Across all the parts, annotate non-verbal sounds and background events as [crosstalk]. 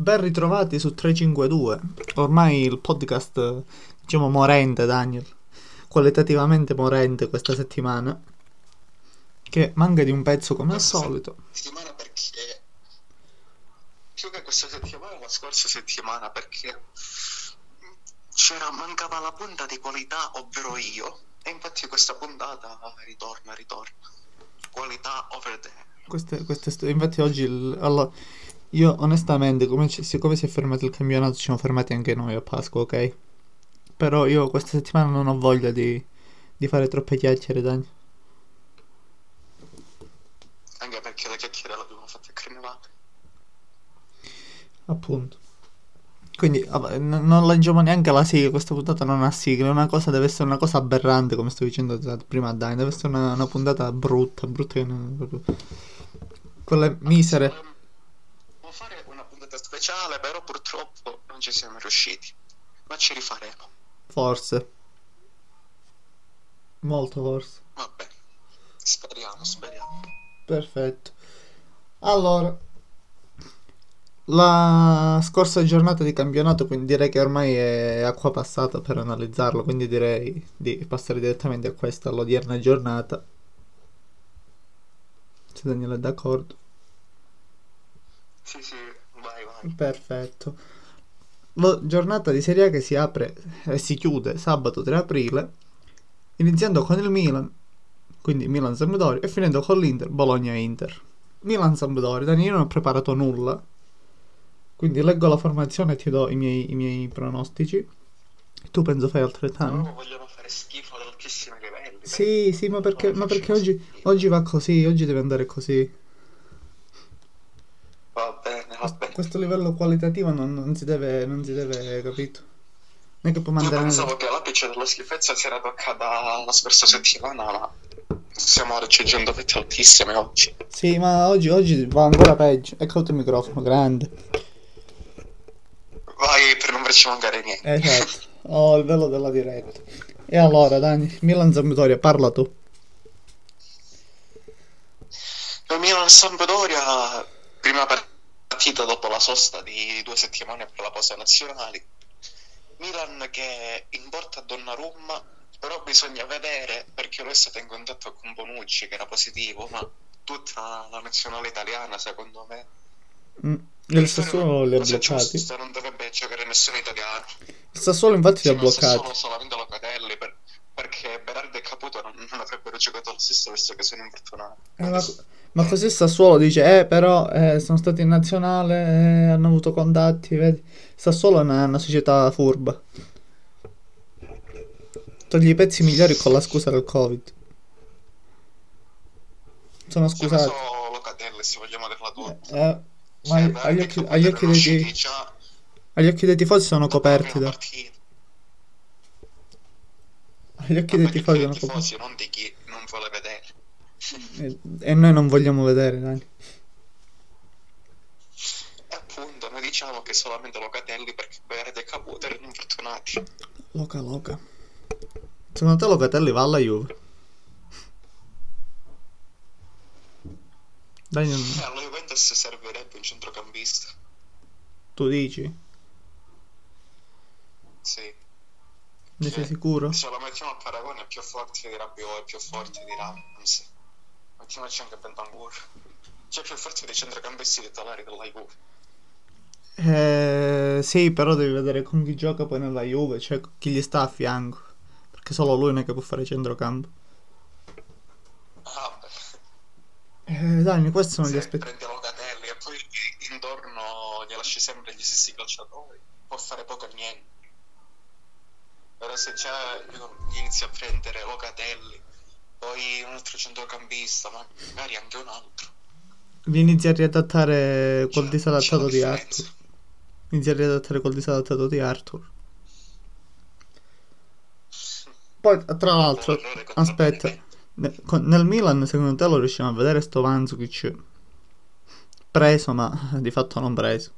Ben ritrovati su 352. Ormai il podcast, diciamo, morente, Daniel. Qualitativamente morente questa settimana. Che manca di un pezzo come al solito. Settimana perché. Più che questa settimana, la scorsa settimana perché. C'era, mancava la punta di qualità, ovvero io. E infatti questa puntata ritorna, ritorna. Qualità over there. Queste, queste infatti oggi, il- allora, io onestamente, come, ci- siccome si è fermato il campionato, ci siamo fermati anche noi a Pasqua, ok? Però io questa settimana non ho voglia di, di fare troppe chiacchiere, Daniel. Anche perché la chiacchiera l'abbiamo fatta a Carnevale. Appunto. Quindi vabbè, n- non lanciamo neanche la sigla, questa puntata non ha sigla, una cosa, deve essere una cosa aberrante, come sto dicendo prima a Dani, deve essere una, una puntata brutta, brutta che non... Quelle misere. Volevo fare una puntata speciale, però purtroppo non ci siamo riusciti. Ma ci rifaremo. Forse. Molto forse. Vabbè. Speriamo, speriamo. Perfetto. Allora, la scorsa giornata di campionato, quindi direi che ormai è acqua passata per analizzarlo, quindi direi di passare direttamente a questa, all'odierna giornata. Se Daniele è d'accordo. Sì, sì. Perfetto. La giornata di Serie A che si apre e si chiude sabato 3 aprile, iniziando con il Milan, quindi Milan-Sampdoria, e finendo con l'Inter, Bologna-Inter. Milan-Sampdoria, Dani, io non ho preparato nulla, quindi leggo la formazione e ti do i miei, i miei pronostici. Tu penso fai altrettanto? No, vogliono fare schifo ad altissimi livelli. Sì, sì, ma perché, ma perché oggi, oggi va così, oggi deve andare così. Questo livello qualitativo non, non si deve, non si deve, capito? Non è che può Io mandare... pensavo che l'apice della schifezza si era toccata la scorsa settimana, ma stiamo raggiungendo vette altissime oggi. Sì, ma oggi, oggi va ancora peggio. Ecco il microfono, grande. Vai per non farci mancare niente. Esatto. Oh, il velo della diretta. E allora, Dani, Milan Sampdoria, parla tu. Il Milan Sampdoria, prima partita dopo la sosta di due settimane per la pausa nazionali. Milan che in porta a Donnarumma, però bisogna vedere perché lui è stato in contatto con Bonucci che era positivo, ma tutta la nazionale italiana secondo me Mm, Il Sassuolo li ha bloccati. giusta, non dovrebbe giocare nessun italiano. Il Sassuolo infatti li ha bloccati. Solo solamente Locatelli per- perché Berardi e Caputo non, non avrebbero giocato lo stesso visto che sono infortunati. Ma, ma così il Sassuolo dice, eh, però eh, sono stati in nazionale, eh, hanno avuto contatti, vedi. Sassuolo è una, una società furba. Togli i pezzi migliori con la scusa del Covid. Sono ma scusati. solo Locatelli se vogliamo dirla tutta. Eh, ma Cioè, agli occhi, agli occhi dei, già agli occhi dei tifosi sono coperti da... Agli occhi Ma dei tifosi sono coperti. non di chi non vuole vedere. E, e noi non vogliamo vedere, Dani. E appunto, noi diciamo che solamente Locatelli perché Berardi e Caputo erano infortunati. Loca, loca. Secondo te Locatelli va alla Juve? Dai, non- E alla Juventus servirebbe un centrocampista. tu dici? Sì. Ne sei sicuro? Se lo mettiamo a paragone è più forte di Rabiot, è più forte di Ramsey. Mettiamoci anche Bentancur. Cioè più forte dei centrocampisti titolari della Juve. Eh, sì, però devi vedere con chi gioca poi nella Juve, cioè chi gli sta a fianco. Perché solo lui non è che può fare centrocampo. Ah. Eh, Dani, questi sono gli Se aspetti. prendi Locatelli e poi intorno gli lasci sempre gli stessi calciatori, può fare poco o niente. Però se già gli inizi a prendere Locatelli, poi un altro centrocampista, ma magari anche un altro. Vi inizi a riadattare col C'è- disadattato c'è di Arthur. Inizi a riadattare col disadattato di Arthur. [laughs] Poi, tra l'altro, aspetta, Benevento. ne- con- nel Milan secondo te lo riusciamo a vedere sto Mandzukic preso, ma di fatto non preso.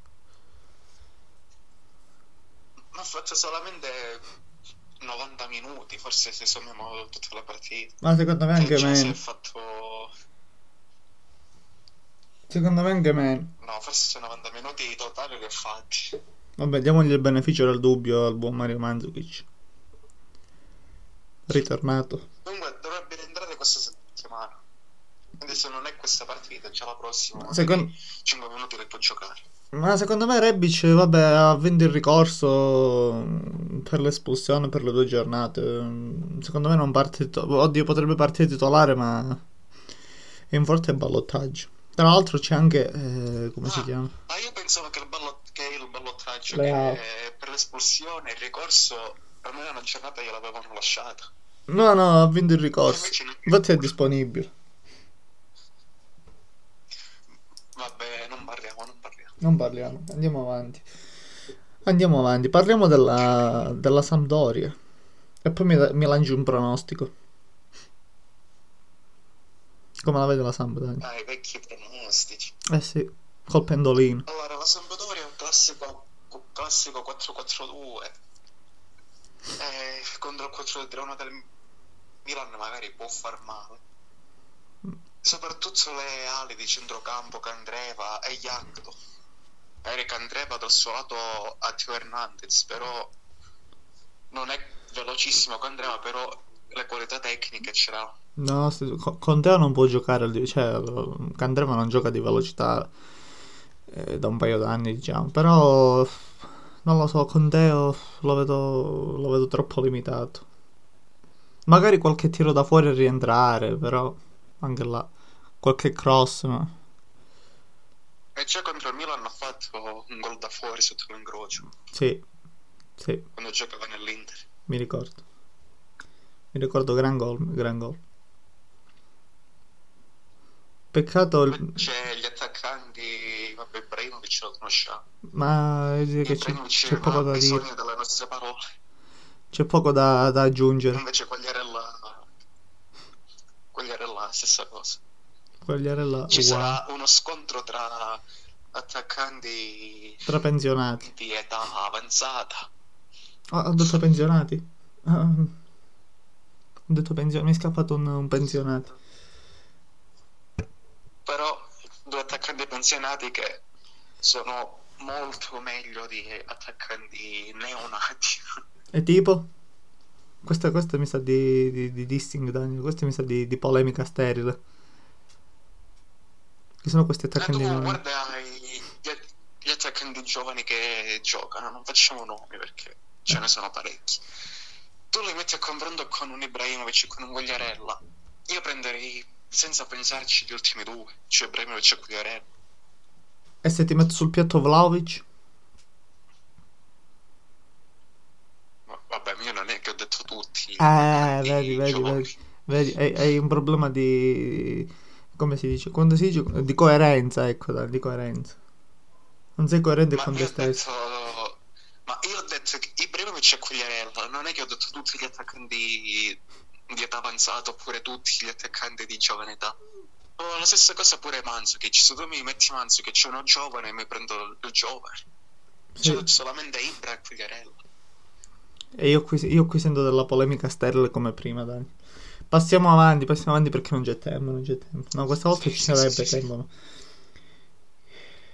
Ma fatto solamente 90 minuti, forse se sommiamo tutte le partite. Ma secondo me anche Cioè, è meno. fatto... Secondo me anche meno. No, forse 90 minuti totali li ho fatti. Vabbè, diamogli il beneficio del dubbio al buon Mario Mandzukic. Ritornato. Comunque dovrebbe rientrare questa settimana. Quindi se non è questa partita, già la prossima. Secondo- 5 minuti che può giocare. Ma secondo me Rebic, vabbè, ha vinto il ricorso mm, per l'espulsione per le due giornate. Mm, Secondo me non parte tito- Oddio, potrebbe partire titolare, ma è in forte ballottaggio. Tra l'altro c'è anche... eh, come si Ah. chiama? Ma io pensavo che il, ballo- che il ballottaggio che per l'espulsione, il ricorso, almeno una giornata gliel'avevano lasciata. No, no, ha vinto il ricorso. Infatti è disponibile. Vabbè, non parliamo, non parliamo. Non parliamo, andiamo avanti. Andiamo avanti, parliamo della, della Sampdoria. E poi mi, mi lanci un pronostico. Come la vede la Samp, dai? Ah, i vecchi pronostici. Eh sì, col pendolino. Allora, la Sampdoria è un classico, classico 4-4-2. Eh, contro il 4-3-1 del Milan magari può far male. Soprattutto le ali di centrocampo, Candreva e Yangdo. Magari Candreva dal suo lato a Tio Hernandez, però non è velocissimo Candreva, però le qualità tecniche ce l'ha. No, con Teo non può giocare, cioè Candreva non gioca di velocità eh, da un paio d'anni, diciamo, però non lo so, con Teo lo vedo, lo vedo troppo limitato. Magari qualche tiro da fuori a rientrare, però anche là qualche cross, ma E già contro il Milan ha fatto un gol da fuori sotto l'incrocio, sì, sì, quando giocava nell'Inter. mi ricordo. Mi ricordo gran gol, gran gol. Peccato il... C'è gli attaccanti, vabbè, Ibrahimovic lo conosciamo. ma che c'è, c'è poco da dire. delle nostre parole. C'è poco da, da aggiungere. Invece Quagliarella, Quagliarella è la stessa cosa. Quagliarella Ci uguale. sarà uno scontro tra attaccanti Tra pensionati. di età avanzata. Ah, ho detto pensionati. Ah, ho detto pensionati. Mi è scappato un, un pensionato. Però due attaccanti pensionati che sono molto meglio di attaccanti neonati. E tipo? Questa, questa mi sa di, di, di dissing, Daniel. Questa mi sa di, di polemica sterile. Chi sono questi Ma attaccanti? neonati? guarda gli, gli attaccanti giovani che giocano, non facciamo nomi perché ce ne sono parecchi. Tu li metti a confronto con un Ibrahimovic e con un Guagliarella. Io prenderei senza pensarci gli ultimi due, cioè Ibrahimovic e Guagliarella. E se ti metto sul piatto Vlaovic? Vabbè, io non è che ho detto tutti. Eh, vedi, vedi, giovani. vedi. Vedi, hai, hai un problema di... Come si dice? Quando si dice? Di coerenza, ecco, dai, di coerenza. Non sei coerente Ma con te stesso. detto, ma io ho detto che Ibrahimovic e Quagliarella, non è che ho detto tutti gli attaccanti di età avanzata oppure tutti gli attaccanti di giovane età. Oh, la stessa cosa pure Manzukic, se tu mi metti Manzukic c'è uno giovane mi prendo il giovane. Sì. C'è solamente Ibra e Quagliarella. E io qui, io qui sento della polemica sterile come prima, dai. Passiamo avanti, passiamo avanti perché non c'è tempo, non c'è tempo. No, questa volta Sì, ci sarebbe sì, sì, tempo. ma-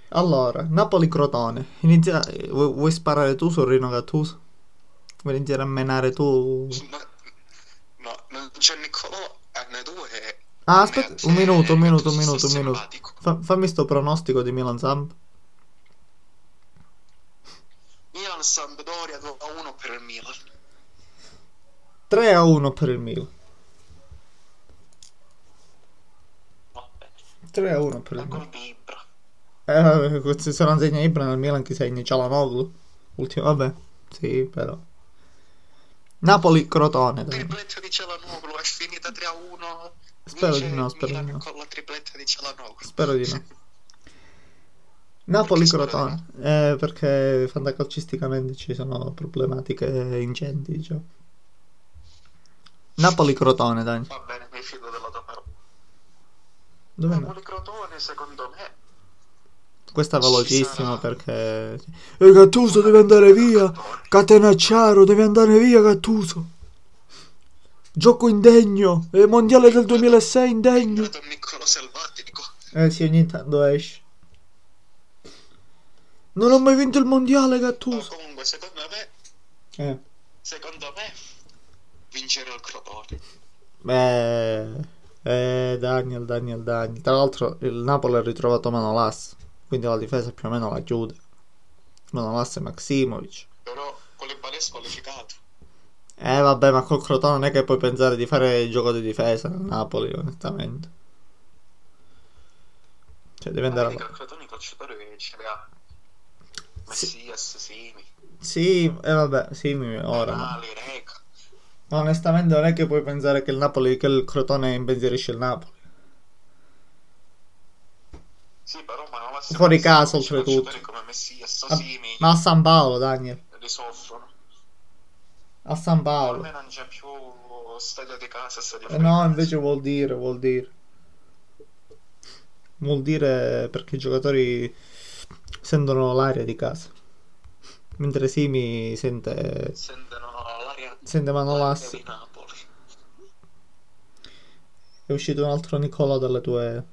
Allora, Napoli-Crotone. Inizia... Vuoi, vuoi sparare tu su Rino Gattuso? Vuoi iniziare a menare tu? Ma, no, non c'è Niccolò, hanno due. Ah, aspetta, un minuto, un minuto, un minuto, un minuto. Fa- fammi sto pronostico di Milan Samp. Milan Sampdoria 2 a 1 per il Milan. 3 a 1 per il Milan. Vabbè, 3 a 1 per il di. Eh, se non segna Ibra nel Milan chi segna? Cialanoglu? Ultimo, vabbè, sì, però. Napoli-Crotone, dai. tripletta di Cialanoglu è finita 3 a 1 Spero vince di no, spero di Milan no. con la tripletta di Cialanoglu Spero di no. Napoli-Crotone, eh, perché fantacalcisticamente ci sono problematiche ingenti, diciamo. Napoli-Crotone, dai. va bene mi fido della tua parola Dove no? Napoli Crotone secondo me Questa è Ci velocissima perché... E Gattuso deve andare via! Catenacciaro deve andare via Gattuso! Gioco indegno! E mondiale del 2006 indegno! È un Niccolo Selvatico Eh sì, ogni tanto esce. Non ho mai vinto il mondiale, No, Gattuso. comunque, secondo me, Eh. secondo me, vincerà il Crotone. Beh, eh, Daniel, Daniel, Daniel. Tra l'altro il Napoli ha ritrovato Manolas, quindi la difesa più o meno la chiude. Manolas e Maximovic. Però Koulibaly è squalificato. Eh vabbè, ma col Crotone non è che puoi pensare di fare il gioco di difesa nel Napoli, onestamente. Cioè, devi andare vedi che a... il Crotone i calciatori ce li ha. Messias, Simi, Sì, e vabbè, sì, mi- ora. Tonali, Reca. Onestamente non è che puoi pensare che il Napoli, che il Crotone impensierisce il Napoli. Sì, però Manolas Fuori e casa, oltretutto. Ma- a San Paolo, Daniel. risoffrono. A San Paolo. Ormai non c'è più stadio di casa, stadio Eh fuori no, invece vuol dire, vuol dire. Vuol dire perché i giocatori sentono l'aria di casa. Mentre Simi sente, Sentono l'aria sente l'aria Manolas. di Napoli. È uscito un altro Nicola dalle tue.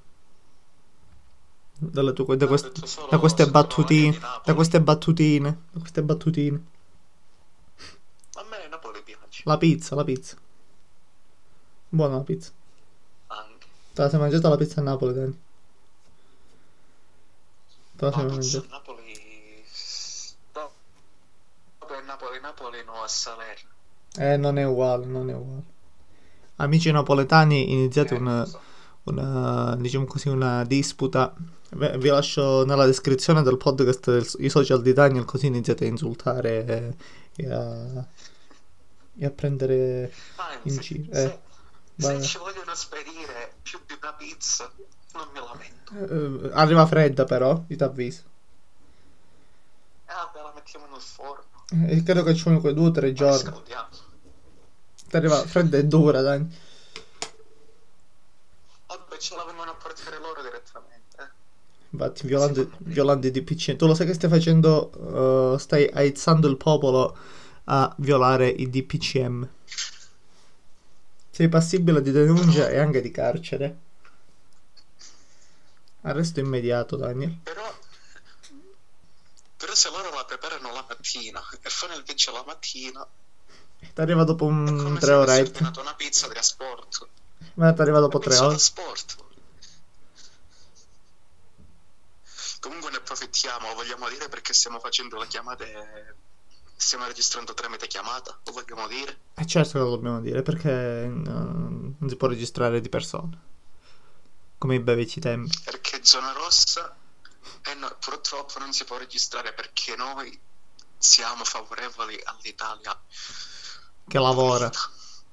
Dalle tue da, quest- da queste battutine. Napoli. Da queste battutine. Da queste battutine. A me Napoli piace La pizza, la pizza. Buona la pizza. anche. Te la sei mangiata la pizza a Napoli, Dani? Te la sei mangiata? Napoli... Vabbè, Napoli-Napoli no a Salerno. Eh, non è uguale, non è uguale. Amici napoletani, iniziate Eh, una, so. una, diciamo così, una disputa. Beh, Vi lascio nella descrizione del podcast del- i social di Daniel, così iniziate a insultare e, e a, e a prendere Anzi, in giro. se, Eh, vai. se ci vogliono spedire più di una pizza, non mi lamento. Eh, arriva fredda però, ti avviso. Eh, vabbè, la mettiamo nel forno. Eh, credo che ci vogliono quei due o tre giorni. scaldiamo. Ti arriva fredda e dura, Dani. Vabbè, ce la vengono a portare loro direttamente. eh. Infatti, violando, violando i DPCM. Tu lo sai che stai facendo? eh, stai aizzando il popolo a violare i DPCM. Sei passibile di denuncia e anche di carcere. Arresto immediato, Daniel. Però, però se loro la preparano la mattina e fanno il viaggio la mattina, Ti arriva dopo è un, come tre avessi orette. ordinato una pizza da sport. Ma ti arriva dopo tre ore. sport. Comunque ne approfittiamo, vogliamo dire perché stiamo facendo le chiamate, stiamo registrando tramite chiamata, lo vogliamo dire? E certo che lo dobbiamo dire, perché eh, non si può registrare di persona. Come i bevici tempi. Perché zona rossa e no- purtroppo non si può registrare perché noi siamo favorevoli all'Italia. Che lavora.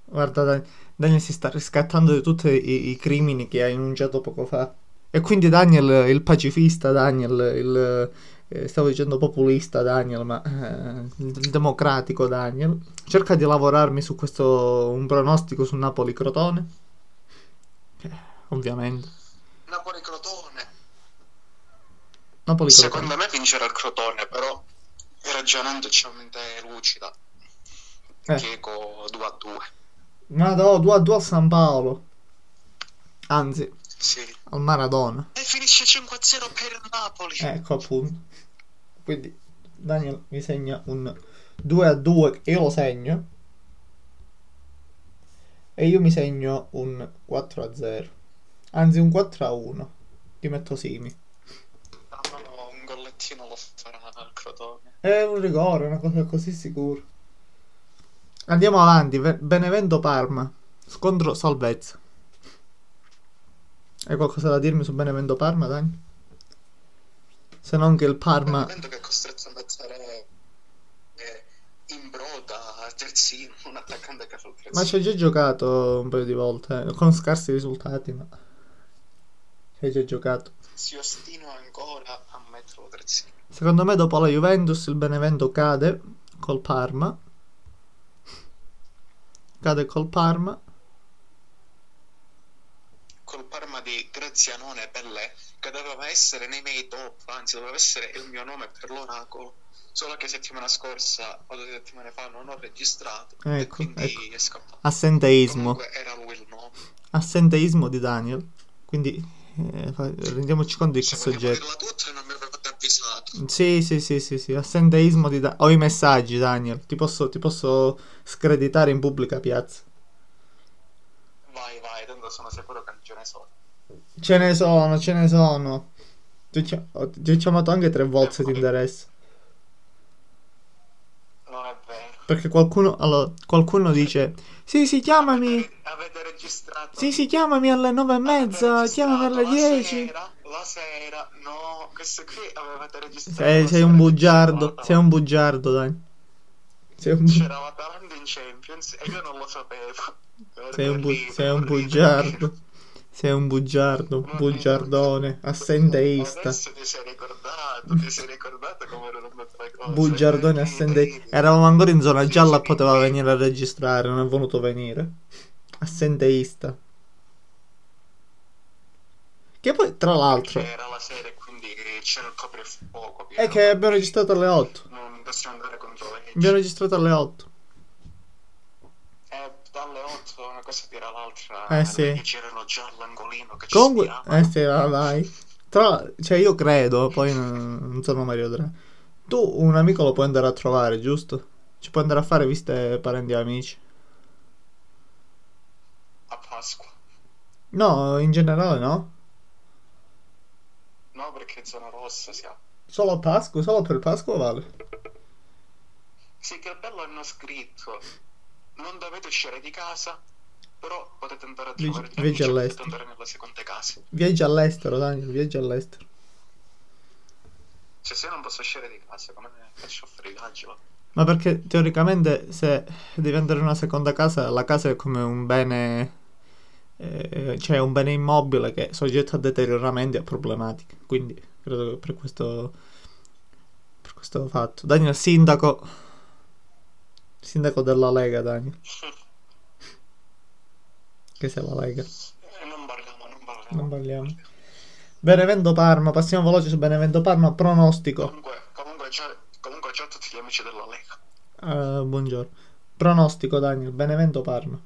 Guarda, Dan- Daniel si sta riscattando di tutti i, i crimini che ha enunciato poco fa. E quindi Daniel, il pacifista Daniel, il, eh, stavo dicendo populista Daniel, ma eh, il democratico Daniel, cerca di lavorarmi su questo, un pronostico su Napoli-Crotone. Eh, ovviamente. Napoli-Crotone. Napoli-Crotone. Secondo me vincerà il Crotone, però ragionandoci a mente lucida. Eh. Dico 2 a 2. Ma no, 2 a 2 a San Paolo. Anzi, Sì. al Maradona. E finisce 5 a 0 per il Napoli. Ecco appunto. Quindi Daniel mi segna un 2 a 2 io lo segno. E io mi segno un 4 a 0. Anzi un 4 a 1. Ti metto Simi. Ah, no, un gollettino lo farà il Crotone. È un rigore, una cosa così sicura. Andiamo avanti. Ve- Benevento Parma. Scontro salvezza. Hai qualcosa da dirmi su Benevento Parma, Dani? Se non che il Parma. Benevento che è costretto a mettere eh, in broda a terzino, un attaccante che fa il Ma ci hai già giocato un paio di volte, eh, con scarsi risultati, ma ci hai già giocato. Si ostina ancora a metterlo terzino. Secondo me dopo la Juventus il Benevento cade col Parma. Cade col Parma. Col Parma di Grazianone Bellè, che doveva essere nei miei top, anzi doveva essere il mio nome per l'oracolo. Solo che settimana scorsa o due settimane fa non ho registrato e Ecco, quindi ecco. è scappato. Assenteismo. Comunque era lui il nome. Assenteismo di Daniel. Quindi Eh, rendiamoci conto di che soggetto. dirla tutta non mi avvisato. Sì, sì, sì, sì, sì, assenteismo di... Da- Ho i messaggi, Daniel, ti posso, ti posso screditare in pubblica piazza. Vai, vai, tanto sono sicuro che ce ne sono. Ce ne sono, ce ne sono. Ti ho, chi- ho- ti ho chiamato anche tre volte se ti interessa. Non è vero. Perché qualcuno, allora, qualcuno dice, sì, sì, chiamami, Avete, registrato? sì, sì, chiamami alle nove e mezza, chiamami alle dieci. Sera, la sera, no, questo qui avevate registrato. Sei, la sei sera un bugiardo, sei un bugiardo, dai. Sei un, bu- C'era l'Atalanta in Champions e io non lo sapevo. sei un, bu- sei un bugiardo. Sei un bugiardo, bugiardone, assenteista. Adesso ti sei ricordato, ti sei ricordato come erano andate le cose. Bugiardone assenteista. Eravamo ancora in zona gialla, poteva venire a registrare, non è voluto venire. Assenteista. Che poi, tra l'altro, era la sera e quindi c'era il coprifuoco. è che abbiamo registrato alle 8. Non possiamo andare contro la legge. Abbiamo registrato alle 8. Eh, dalle 8 una cosa tira l'altra. Eh, sì. c'erano già all'angolino che ci Comunque, eh sì, va, vai. Tra, cioè, io credo, poi non, non sono Mario Draghi. Tu un amico lo puoi andare a trovare, giusto? Ci puoi andare a fare visite parenti e amici. A Pasqua. No, in generale no. No, perché zona rossa siamo. Solo a Pasqua, solo per Pasqua vale. Sì, che bello hanno scritto. Non dovete uscire di casa, però potete andare a trovare gli viaggi all'estero. andare nelle seconde case. Viaggi all'estero, Daniel, viaggi all'estero. Cioè, se io non posso uscire di casa, come faccio a fare i viaggi? va? Ma perché teoricamente se devi andare in una seconda casa, la casa è come un bene, eh, cioè un bene immobile che è soggetto a deterioramenti e a problematiche. Quindi credo che per questo, per questo fatto. Daniel, sindaco, sindaco della Lega, Daniel, [laughs] che sei la Lega. Eh, non parliamo, non parliamo. Non parliamo. Benevento Parma, passiamo veloce su Benevento Parma, pronostico. Comunque, comunque, c'è, comunque c'ho tutti gli amici della Lega. Eh, buongiorno. Pronostico, Daniel, Benevento Parma.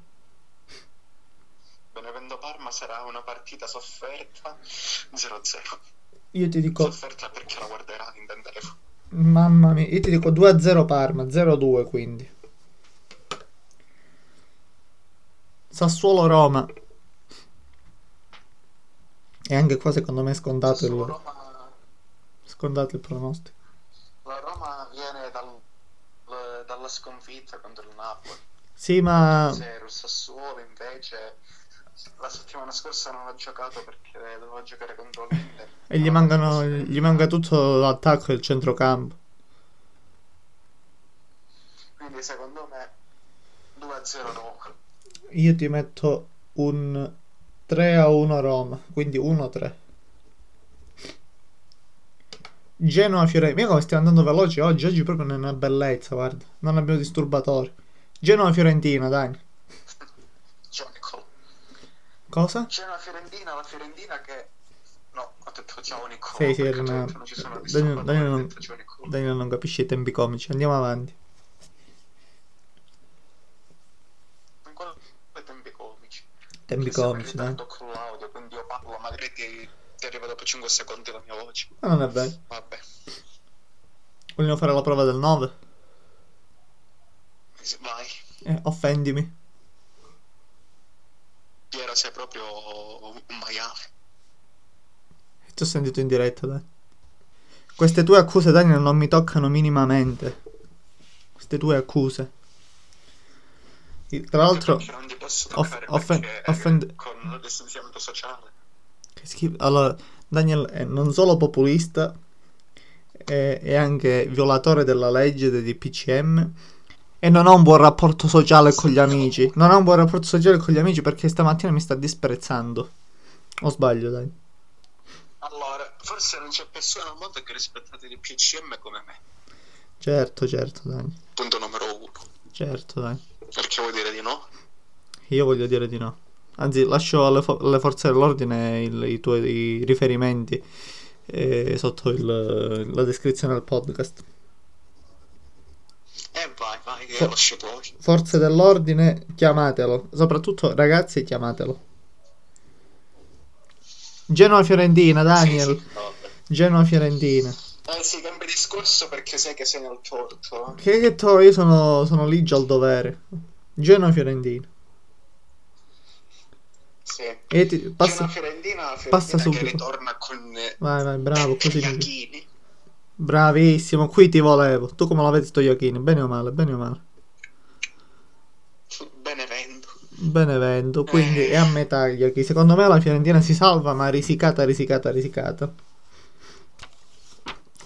Parma sarà una partita sofferta 0-0. Io ti dico, Sofferta perché la guarderà in telefono. mamma mia, io ti dico 2-0 Parma, 0-2 quindi. Sassuolo Roma. E anche qua secondo me è scontato Sassuolo il, Roma, scontato il pronostico. la Roma viene dal- dalla sconfitta contro il Napoli. Sì, ma 0 il Sassuolo invece la settimana scorsa non ha giocato perché doveva giocare contro l'Inter. e gli mancano, gli manca tutto l'attacco e il centrocampo. Quindi secondo me 2-0 Roma. Io ti metto un 3 a 1 Roma, quindi 1-3. Genoa Fiorentina. Come stiamo andando veloci oggi, oggi proprio non è una bellezza, guarda. Non abbiamo disturbatori. Genoa Fiorentina, dai. Cosa? C'è una Fiorentina, la Fiorentina che... No, ho detto ciao Nicolo. Sì, sì, perché era una- non ci sono Daniel, non. Daniel non capisce i tempi comici. Andiamo avanti. In tempi comici? Tempi comici, dai. ritardo con l'audio, quindi io parlo, magari ti, ti arriva dopo 5 secondi la mia voce. Ma non è vero. Vabbè. Vogliamo fare la prova del 9? Vai. Eh, offendimi. Piero sei proprio un maiale. Ti ho sentito in diretta, dai. Queste tue accuse, Daniel, non mi toccano minimamente. Queste tue accuse. Tra l'altro, non ti posso off- toccare offen- perché offend- con il distanziamento sociale. che schifo. Allora, Daniel è non solo populista, è, è anche violatore della legge dei DPCM e non ha un buon rapporto sociale con gli amici. Non ha un buon rapporto sociale con gli amici perché stamattina mi sta disprezzando. O sbaglio, dai. Allora, forse non c'è persona al mondo che rispettate il PCM come me. Certo, certo, Daniel. Punto numero uno. Certo, dai. Perché vuoi dire di no? Io voglio dire di no. Anzi, lascio alle, fo- alle forze dell'ordine il- i tuoi riferimenti eh, sotto il- la descrizione del podcast. Eh vai, che poi. Forze dell'ordine, chiamatelo. Soprattutto, ragazzi, chiamatelo. Genoa-Fiorentina, Daniel. Sì, sì, vabbè. Genoa-Fiorentina. Eh sì, cambia discorso perché sai che sei nel torto. Che, che to, io sono, sono ligio al dovere. Genoa-Fiorentina. Sì. E ti, passa, una Fiorentina, Fiorentina passa che subito. ritorna con eh, vai, vai, bravo, così. Iachini. Bravissimo, qui ti volevo. Tu come la vedi sto Iachini? Bene o male? Bene o male? Benevento. Benevento, quindi Eh. è a metà Iachini. Secondo me la Fiorentina si salva, ma risicata, risicata, risicata.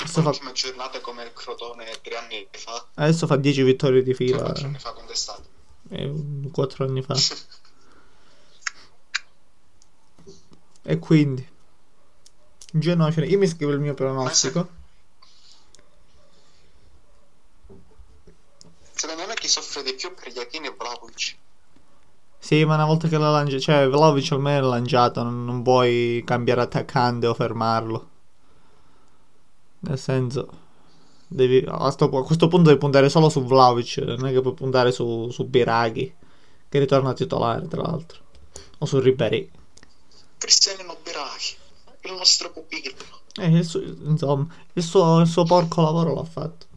Adesso fa, Ultima giornata come il Crotone tre anni fa. adesso fa 10 vittorie di fila. quattro anni fa quando è stato. eh, 4 anni fa. [laughs] E quindi Genoa. Io mi scrivo il mio pronostico. [laughs] Secondo me chi soffre di più per gli Iachini è Vlahovic. Sì, ma una volta che l'ha lanciato, cioè Vlaovic almeno è lanciato, non, non puoi cambiare attaccante o fermarlo. Nel senso, devi, a, sto- a questo punto devi puntare solo su Vlaovic, non è che puoi puntare su, su Biraghi, che ritorna titolare tra l'altro, o su Ribéry. Cristiano Biraghi, il nostro pupillo. Eh, il suo- insomma, il suo, il suo porco lavoro l'ha fatto.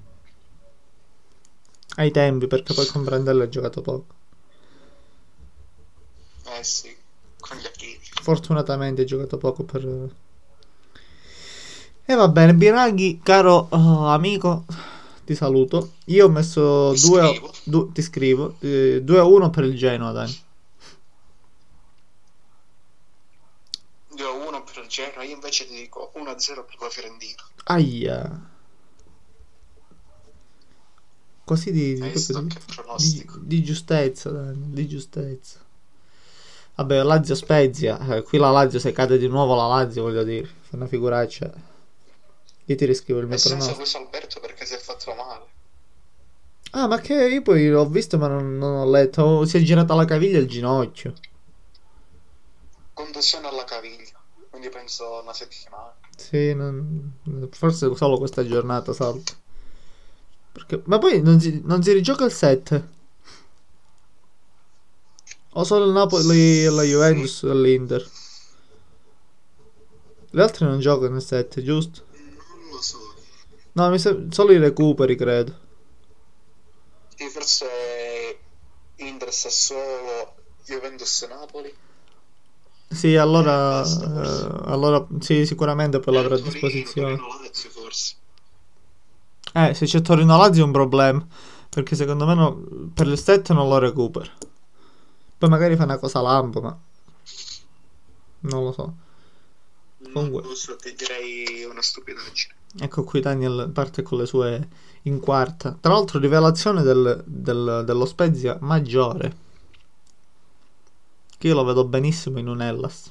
Ai tempi, perché poi con Brandello ha giocato poco. Eh sì, con gli Iachini. Fortunatamente ha giocato poco per... E va bene, Biraghi, caro oh, amico, ti saluto. Io ho messo Ti 2 scrivo. du- ti scrivo, 2 a 1 per il Genoa, dai. 2-1 per il Genoa, io invece ti dico 1-0 per la Fiorentina. Aia. Così di, di, di, pronostico? di- giustezza, di giustezza. Vabbè, Lazio Spezia, eh, qui la Lazio se cade di nuovo la Lazio, voglio dire, fa una figuraccia. Io ti riscrivo il mio E senza pronostico. Luis Alberto perché si è fatto male. Ah, ma che io poi l'ho visto ma non, non ho letto. Oh, Si è girata la caviglia e il ginocchio. Contusione alla caviglia, quindi penso una settimana. Sì, non- forse solo questa giornata salta. Perché... Ma poi non si, non si rigioca il 7. O solo il Napoli e la Juventus e l'Inter. Le altre non giocano il 7, giusto? Non lo so. No, mi sa... solo i recuperi, credo. Sì, forse Inter Sassuolo, Juventus Napoli. Sì, allora... Eh, basta, eh, allora sì, sicuramente poi l'avrà a Torino, disposizione. Torino, Lazio, forse. Eh, se c'è Torino Lazio è un problema. Perché secondo me no- per 7 non lo recupera. Poi magari fa una cosa lampo, ma. Non lo so. Comunque. Non lo so, ti direi una stupidaggine. Ecco qui Daniel parte con le sue in quarta. Tra l'altro, rivelazione del- del- dello Spezia maggiore. Che io lo vedo benissimo in un Hellas.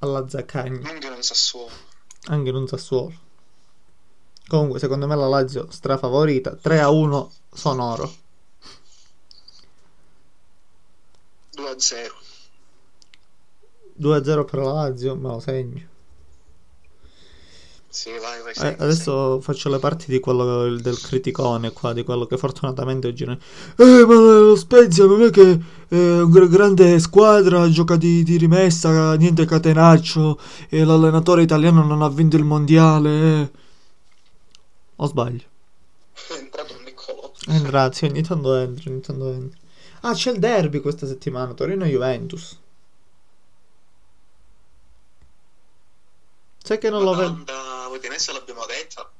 Alla Zaccagni. Non che non Sassuolo. anche in un Sassuolo. Comunque, secondo me la Lazio strafavorita 3 a 1 sonoro. 2-0. 2 a 0 per la Lazio, me lo segno. Sì, vai, vai. Eh, segna, adesso faccio le parti di quello del criticone qua, di quello che fortunatamente oggi non Eh, ma lo Spezia non è che è una gra- grande squadra, gioca di, di rimessa, niente catenaccio e l'allenatore italiano non ha vinto il mondiale. eh. O sbaglio? È entrato un Niccolò. È entrato, sì, ogni tanto entra, ogni tanto entra. Ah, c'è il derby questa settimana, Torino-Juventus. Sai che non lo vedo... Udinese l'abbiamo detta.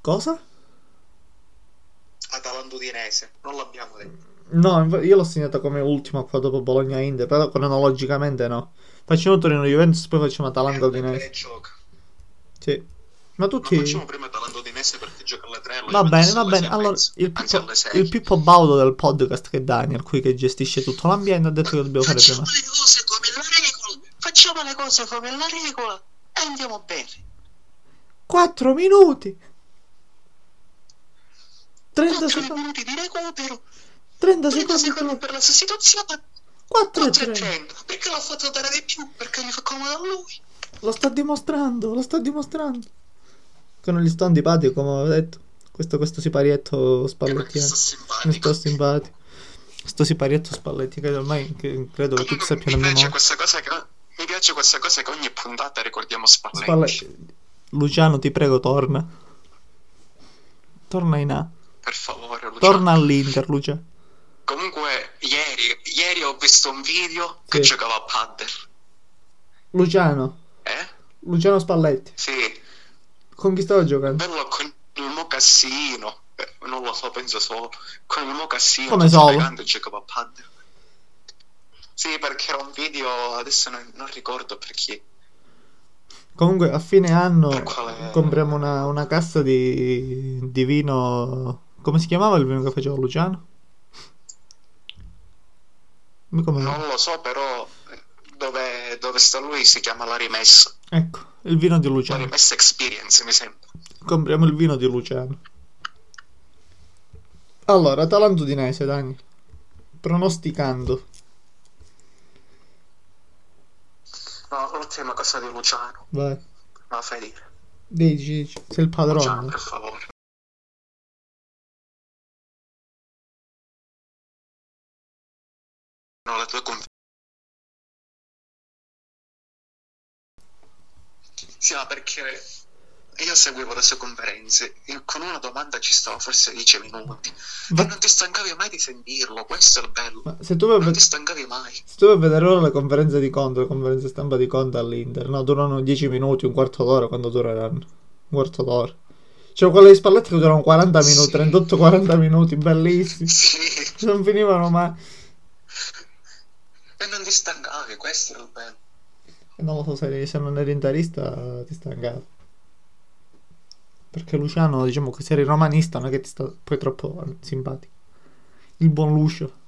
Cosa? Atalanta Udinese, non l'abbiamo detto. No, io l'ho segnato come ultimo qua dopo Bologna-Inter, però cronologicamente no. Facciamo Torino-Juventus, poi facciamo Atalanta-Udinese. Sì. Ma Ma tutti... facciamo prima Atalanta Udinese perché gioca alle 3 Va bene, va bene. Allora, il Pippo, alle 6. il Pippo Baudo del podcast, che è Daniel, qui che gestisce tutto l'ambiente, ha detto che dobbiamo fare prima. Facciamo le cose come la regola. Facciamo le cose come la regola e andiamo bene. 4 minuti! 30 4 secondi! minuti di recupero, 30 30 secondi! secondi per la sostituzione, 4 e 4 e 3. 30. Perché l'ha fatto dare di più? Perché gli fa comodo a lui. Lo sta dimostrando, lo sta dimostrando. Che non gli sto antipatico, come ho detto. Questo, questo siparietto spallettiano. sto simpatico. Sto siparietto Spalletti, che ormai che credo che tutti sappiano mi piace questa cosa che mi piace questa cosa che ogni puntata ricordiamo Spalletti. Spalletti. Luciano, ti prego, torna. Torna in A. Per favore, Luciano. Torna all'Inter, Lucia. Comunque, ieri, ieri ho visto un video che Sì. giocava a paddle. Luciano. Eh? Luciano Spalletti. Sì, Con chi stava giocando? bello con il mocassino. Eh, non lo so, penso solo. Con il mocassino. Come tutto solo? elegante, giocava a paddle. Sì, perché era un video, adesso non, non ricordo per chi. Comunque a fine anno quale- compriamo una, una cassa di, di vino. Come si chiamava il vino che faceva Luciano? Mi come no? Non lo so, però dove, dove sta lui si chiama la rimessa. Ecco, il vino di La Luciano. rimessa experience, mi sembra. Compriamo il vino di Luciano. Allora, Atalanta Udinese, Dani. Pronosticando. No, l'ultima cosa di Luciano. Vai. Me la fai dire. Dici, dici. Sei il Luciano, padrone. per favore. No, le tue conferenze. Sì, ma perché io seguivo le sue conferenze e con una domanda ci stavo forse 10 minuti. E non ti stancavi mai di sentirlo, questo è il bello. Ma se tu Non ved- ti stancavi mai. se tu a vedere ora le conferenze di Conte, le conferenze stampa di Conte all'Inter, no, durano 10 minuti, un quarto d'ora, quando dureranno? Un quarto d'ora. C'erano quelle di Spalletti che durano 40 minuti, Sì. 38-40 minuti, bellissimi. Sì. Non finivano mai. E non ti stancavi, questo è il bello. Non lo so se, se non eri interista ti stancavi. Perché Luciano, diciamo che se eri romanista non è che ti sta poi troppo simpatico. Il buon Lucio.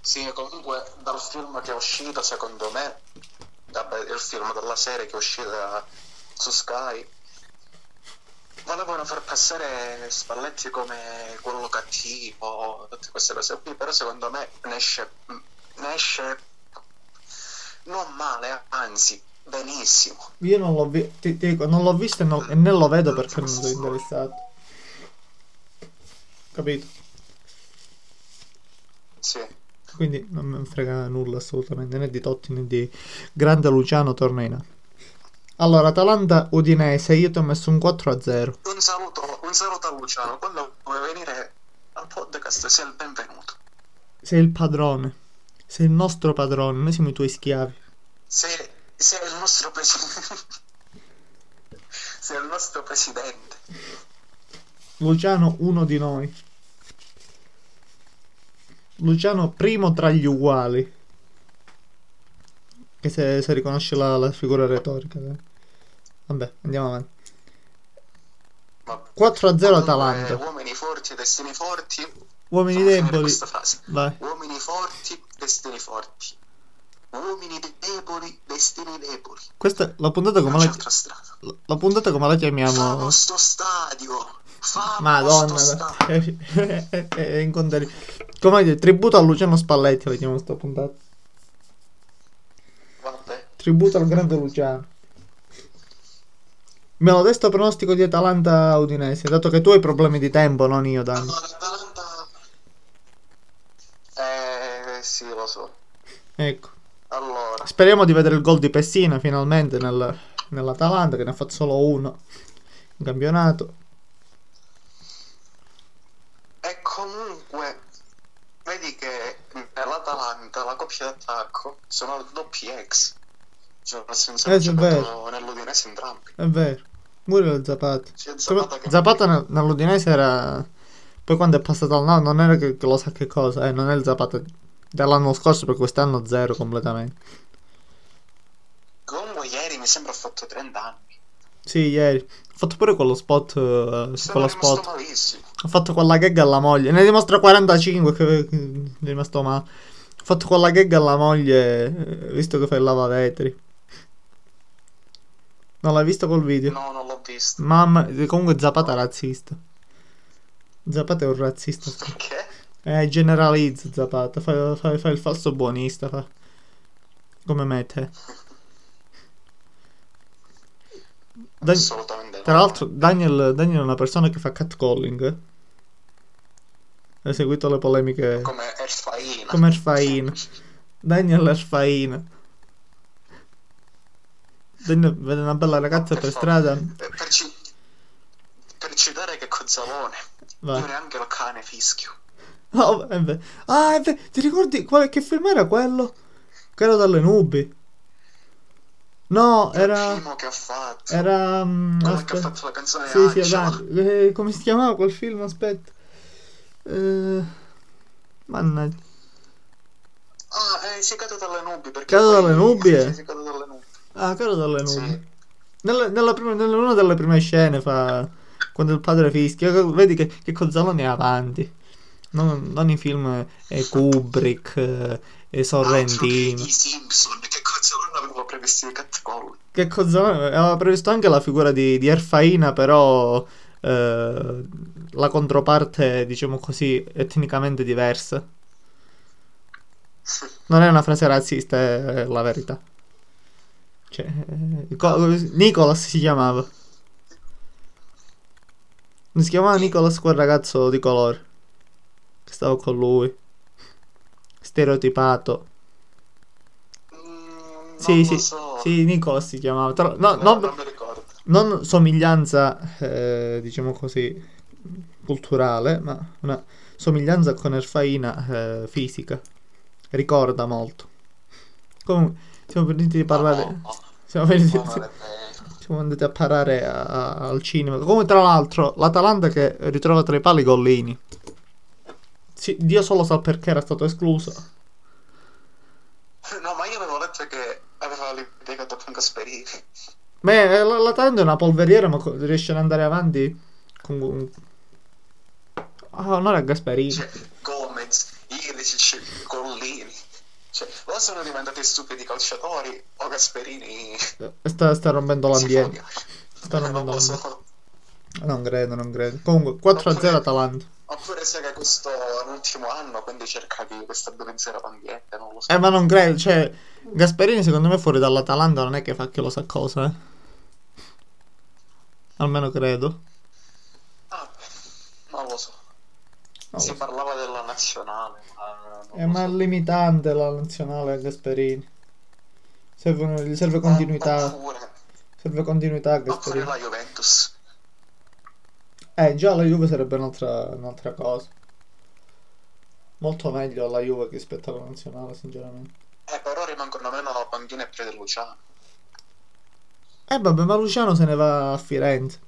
Sì, comunque dal film che è uscito, secondo me, il film della serie che è uscita su Sky, volevano far passare Spalletti come quello cattivo, tutte queste cose qui, però secondo me ne esce, ne esce non male, anzi, benissimo. Io non l'ho visto, ti, ti dico, non l'ho visto e, non- e né lo vedo perché non sono interessato. Capito? Sì. Quindi non mi frega nulla assolutamente, né di Totti né di grande Luciano torna in A. Allora, Atalanta Udinese, io ti ho messo un 4 a 0. Un saluto, un saluto a Luciano, quando vuoi venire al podcast sia il benvenuto. Sei il padrone. Sei il nostro padrone, noi siamo i tuoi schiavi. Sei, sei il nostro presidente. [laughs] sei il nostro presidente. Luciano, uno di noi. Luciano, primo tra gli uguali. Che se, se riconosce la, la figura retorica. dai. Vabbè, andiamo avanti. Vabbè. 4 a 0 Comunque, Atalanta. Uomini forti, destini forti. Uomini deboli. Vai. Uomini forti, destini forti. Uomini deboli, destini deboli. Questa la puntata come Non la, strada. la puntata come la chiamiamo? Famo sto stadio. Famo Madonna, sto stadio. [laughs] è, è, è incontenibile. Come dire, tributo a Luciano Spalletti la chiamiamo sta puntata. Vabbè. Tributo al grande Luciano. Me lo desto pronostico di Atalanta Udinese, dato che tu hai problemi di tempo, non io, Dani. Allora, Atalanta... Eh, sì, lo so. Ecco. Allora, Speriamo di vedere il gol di Pessina finalmente nel- nell'Atalanta, che ne ha fatto solo uno in campionato. e comunque, vedi che nell'Atalanta la coppia d'attacco sono doppi ex. Cioè, nel senso Eh, che giocano nell'Udinese entrambi. È vero. Pure il Zapata. Come- Zapata che... Zapata nel- nell'Udinese era. Poi quando è passato al Napoli non era che, che lo sa che cosa, eh, non è il Zapata dell'anno scorso perché quest'anno zero completamente. Comunque ieri mi sembra ha fatto 30 anni. Sì, ieri. Ha fatto pure quello spot. Sono quello spot. malissimo. Ha fatto quella gag alla moglie. Ne dimostra 45 che è rimasto male. Ha fatto quella gag alla moglie, eh, visto che fa il lavavetri. Non l'hai visto col video? No, non l'ho visto. Mamma, comunque Zapata è razzista. Zapata è un razzista. Perché? Eh, generalizza Zapata, fa, fa- fa il falso buonista, fa. Come me e te. Dan- Assolutamente tra l'altro Daniel, Daniel è una persona che fa catcalling. Hai seguito le polemiche come Erfaina. come Erfaina. Daniel Erfaina. Daniel vede una bella ragazza per strada. Eh, Per, ci- per citare che Cozzalone, Vai. io neanche lo cane fischio. Oh, è ve- ah, è ve- ti ricordi qual- che film era quello? Era dalle nubi. No, Il era. che ha fatto. Era. mm, quello che ha aspetta. fatto la canzone Sì, sì, Angela. dai. Eh, come si chiamava quel film? Aspetta. Eh, Mannaggia. Ah, eh, si è caduto dalle nubi. Perché Caduto dalle nubi, eh? [laughs] Sì, si è caduto dalle nubi. Ah, caro dalle nubi. Sì. Nella, nella prima- nella- una delle prime scene fa. Quando il padre fischia. Vedi che, che Cozzalone è avanti. Non, non i film eh, Kubrick eh, e Sorrentino. Altro che I Simpson, che Cozzalone aveva previsto i catcall. Che Cozzalone aveva previsto anche la figura di, di Erfaina, però eh, la controparte, diciamo così, etnicamente diversa. Non è una frase razzista, è la verità. Cioè, eh, co- Nicholas si chiamava. Non si chiamava Nicholas quel ragazzo di colore. Che stava con lui. Stereotipato. Mm, Sì, sì, so. sì, Nicholas si chiamava. Tra- no, No, non- non mi ricordo. non somiglianza, eh, diciamo così, culturale, ma una somiglianza con Erfaina eh, fisica. Ricorda molto. Comunque, siamo venuti a parlare. No, no, Siamo venuti, siamo andati a parare a- a- al cinema. Come tra l'altro, l'Atalanta che ritrova tra i pali Gollini. Sì, Dio solo sa perché era stato escluso. No, ma io avevo letto che aveva litigato con Gasperini. Ma eh, l- l'Atalanta è una polveriera, ma riesce ad andare avanti con. Ah, onore a Gasperini. Cioè, Gomez, Ilicic, Gollini. Cioè, o sono diventati stupidi calciatori o Gasperini Sta, sta rompendo l'ambiente. Sta Non rompendo l'ambiente. so. Non credo, non credo. Comunque, 4-0 Atalanta. Oppure sai che questo è l'ultimo anno, quindi cerca di stabilizzare l'ambiente, non lo so. Eh, ma non credo. Cioè, Gasperini, secondo me, fuori dall'Atalanta non è che fa che lo sa cosa, eh. Almeno credo. Ah, non lo so. Non si parlava della nazionale, ma Eh, ma è so. limitante la nazionale a Gasperini. Serve, gli serve continuità. Oppure, Serve continuità a oppure Gasperini. la Juventus. Eh, già la Juve sarebbe un'altra, un'altra cosa. Molto meglio la Juve che rispetto alla nazionale, sinceramente. Eh, però rimangono meno panchine più di Luciano. Eh, vabbè, ma Luciano se ne va a Firenze.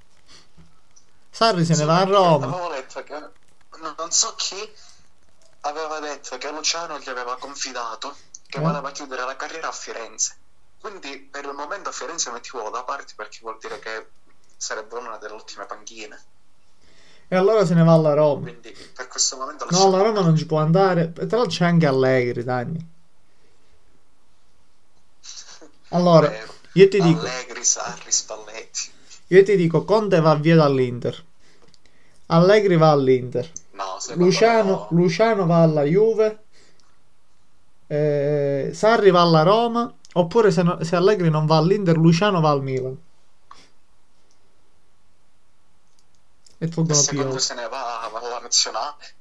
Sarri se ne Sì, va a Roma. Avevo letto che no, non so chi aveva detto che Luciano gli aveva confidato che Eh? voleva chiudere la carriera a Firenze. Quindi per il momento a Firenze mettivo da parte perché vuol dire che sarebbe una delle ultime panchine. E allora se ne va alla Roma. Quindi per questo momento No, alla Roma non ci può andare. Tra l'altro c'è anche Allegri, Dani. [laughs] Allora, io ti dico, Allegri, Sarri, Spalletti. io ti dico, Conte va via dall'Inter. Allegri va all'Inter. No, Luciano, no. Luciano va alla Juve. eh, Sarri va alla Roma. Oppure se, no- se Allegri non va all'Inter, Luciano va al Milan. E E tolgono secondo se ne va alla nazionale.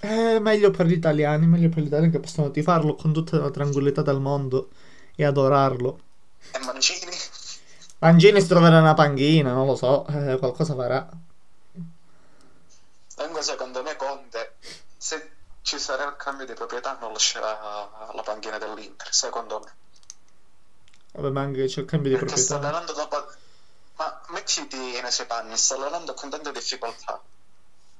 È meglio per gli italiani, meglio per gli italiani che possono tifarlo con tutta la tranquillità del mondo e adorarlo. E Mancini? Mangini si troverà una panchina, non lo so, eh, qualcosa farà. Comunque secondo me Conte, se ci sarà il cambio di proprietà non lascerà la panchina dell'Inter, secondo me. Vabbè, ma anche c'è il cambio di Perché sta proprietà. allenando dopo... Mettiti nei suoi panni, sta allenando con tante difficoltà.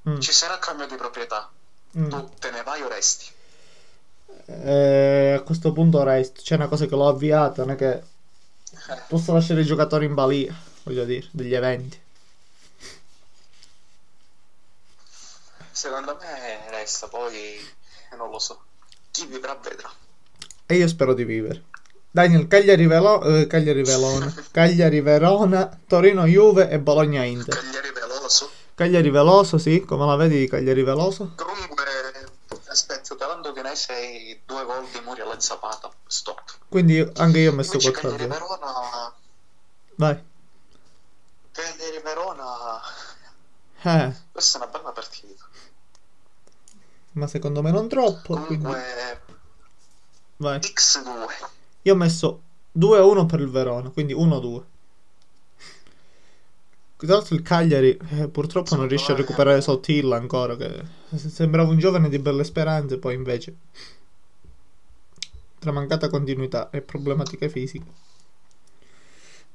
Mm, Ci sarà cambio di proprietà. mm. Tu te ne vai o resti? Eh, a questo punto resto. C'è una cosa che l'ho avviata, non è che Eh, posso lasciare i giocatori in balia, voglio dire, degli eventi. secondo me resta, poi non lo so. Chi vivrà vedrà. E io spero di vivere. Daniel, Cagliari, Velo- eh, Cagliari Verona, [laughs] Cagliari Verona, Torino Juve e Bologna Inter. Cagliari veloso. Cagliari Veloso, sì, come la vedi Cagliari Veloso? Comunque, aspetta, Talando che ne sei due gol di Muriel e Zapata. Stop. Quindi anche io ho messo Invece 4 Cagliari a 0. Verona. Vai. Cagliari Verona. Eh, Questa è una bella partita. Ma secondo me non troppo. Quindi... Comunque, Vai. X2. Io ho messo 2-1 per il Verona, quindi 1-2. Tra l'altro il Cagliari eh, purtroppo non riesce a recuperare Sottilla ancora, che sembrava un giovane di belle speranze, poi invece tra mancata continuità e problematiche fisiche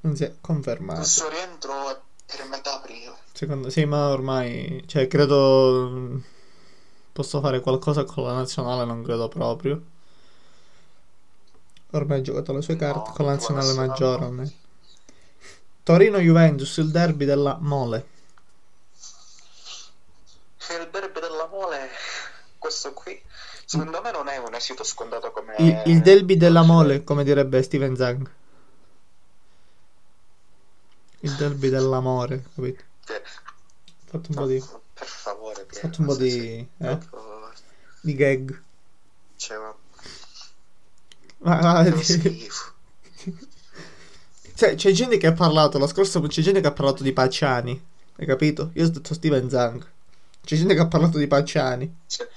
non si è Il confermato. suo rientro è per metà aprile. Secondo sì, ma ormai, cioè, credo mh, posso fare qualcosa con la nazionale, non credo proprio. Ormai ha giocato le sue carte con la nazionale almeno. Torino-Juventus, il derby della Mole. Il derby della mole, questo qui, secondo me non è un esito scontato come... Il, il derby della Mole, come direbbe Steven Zang. Il derby dell'amore, capito? Fatto un po' di, Per favore, Piero, fatto un po' di, sì. eh, di gag. Cioè, ma- Ma- schifo. Cioè, c'è gente che ha parlato, la scorsa c'è gente che ha parlato di Pacciani, hai capito? Io ho detto Steven Zang. C'è gente che ha parlato di Pacciani, Cioè,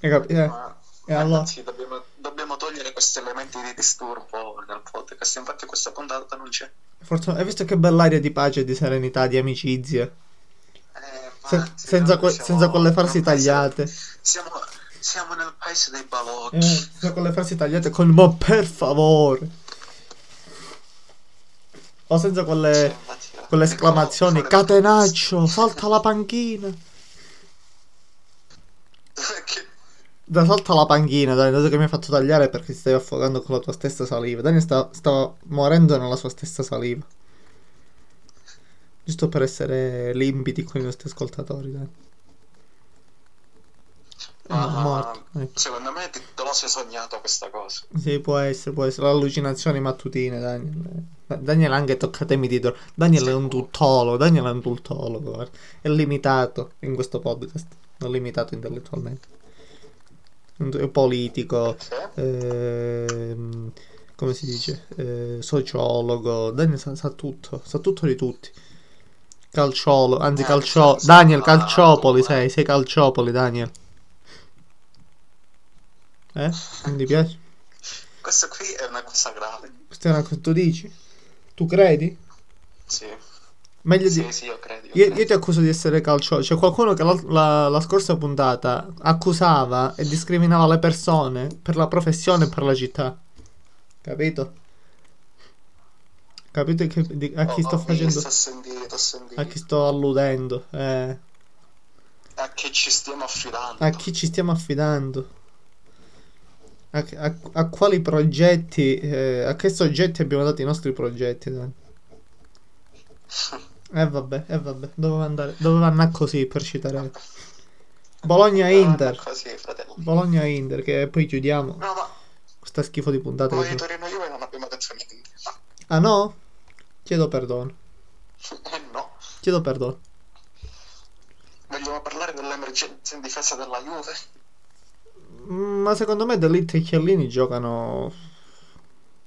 hai capito? Eh, ma- e allora? Ragazzi, dobbiamo, dobbiamo togliere questi elementi di disturbo nel podcast. Infatti, questa puntata non c'è. Fortuna- Hai visto che bell'aria di pace, di serenità, di amicizia? Eh, Se- senza, siamo senza quelle paese- tagliate. Siamo, siamo nel paese dei balocchi. Eh, senza quelle frasi tagliate con ma per favore. O senza quelle, quelle esclamazioni, catenaccio, salta la panchina. [laughs] Che- Dai, salta la panchina, dai, dato che mi hai fatto tagliare perché ti stai affogando con la tua stessa saliva. Daniel sta, stava morendo nella sua stessa saliva. Giusto per essere limpidi con i nostri ascoltatori, dai. È Ma- morto, ecco. Secondo me te lo sei sognato questa cosa. Sì, può essere, può essere. Le allucinazioni mattutine, Daniel. Daniel anche tocca temi di dor- Daniel è un tuttologo, Daniel è un guarda. È limitato in questo podcast, non limitato intellettualmente. È politico, ehm, come si dice, Eh, sociologo. Daniel sa, sa tutto, sa tutto di tutti. Calciolo, anzi Eh, calcio... Daniel, ah, calciopoli, sei, sei calciopoli, Daniel. Eh? Non ti piace? Questa qui è una cosa grave. Questa è una cosa tu dici? Tu credi? Sì, Meglio sì, di... sì, io credo. Io Io, credo. ti accuso di essere calcio. C'è qualcuno che la, la- la scorsa puntata accusava e discriminava le persone per la professione e per la città. Capito? Capito che- di- a chi Ho- sto facendo? visto, Ho sentito, ho sentito. A chi sto alludendo? Eh, A che ci stiamo affidando. a chi ci stiamo affidando? A, a- a quali progetti? eh, a che soggetti abbiamo dato i nostri progetti? dai? [laughs] Eh vabbè, eh vabbè, doveva andare, doveva andare così per citare Bologna-Inter. Così. Bologna-Inter, che poi chiudiamo No, ma questa schifo di puntata. Torino Juve non abbiamo detto niente. Ah no? Chiedo perdono. [laughs] Eh no. Chiedo perdono. Vogliamo parlare dell'emergenza in difesa della Juve? Ma secondo me Delitt e Chiellini giocano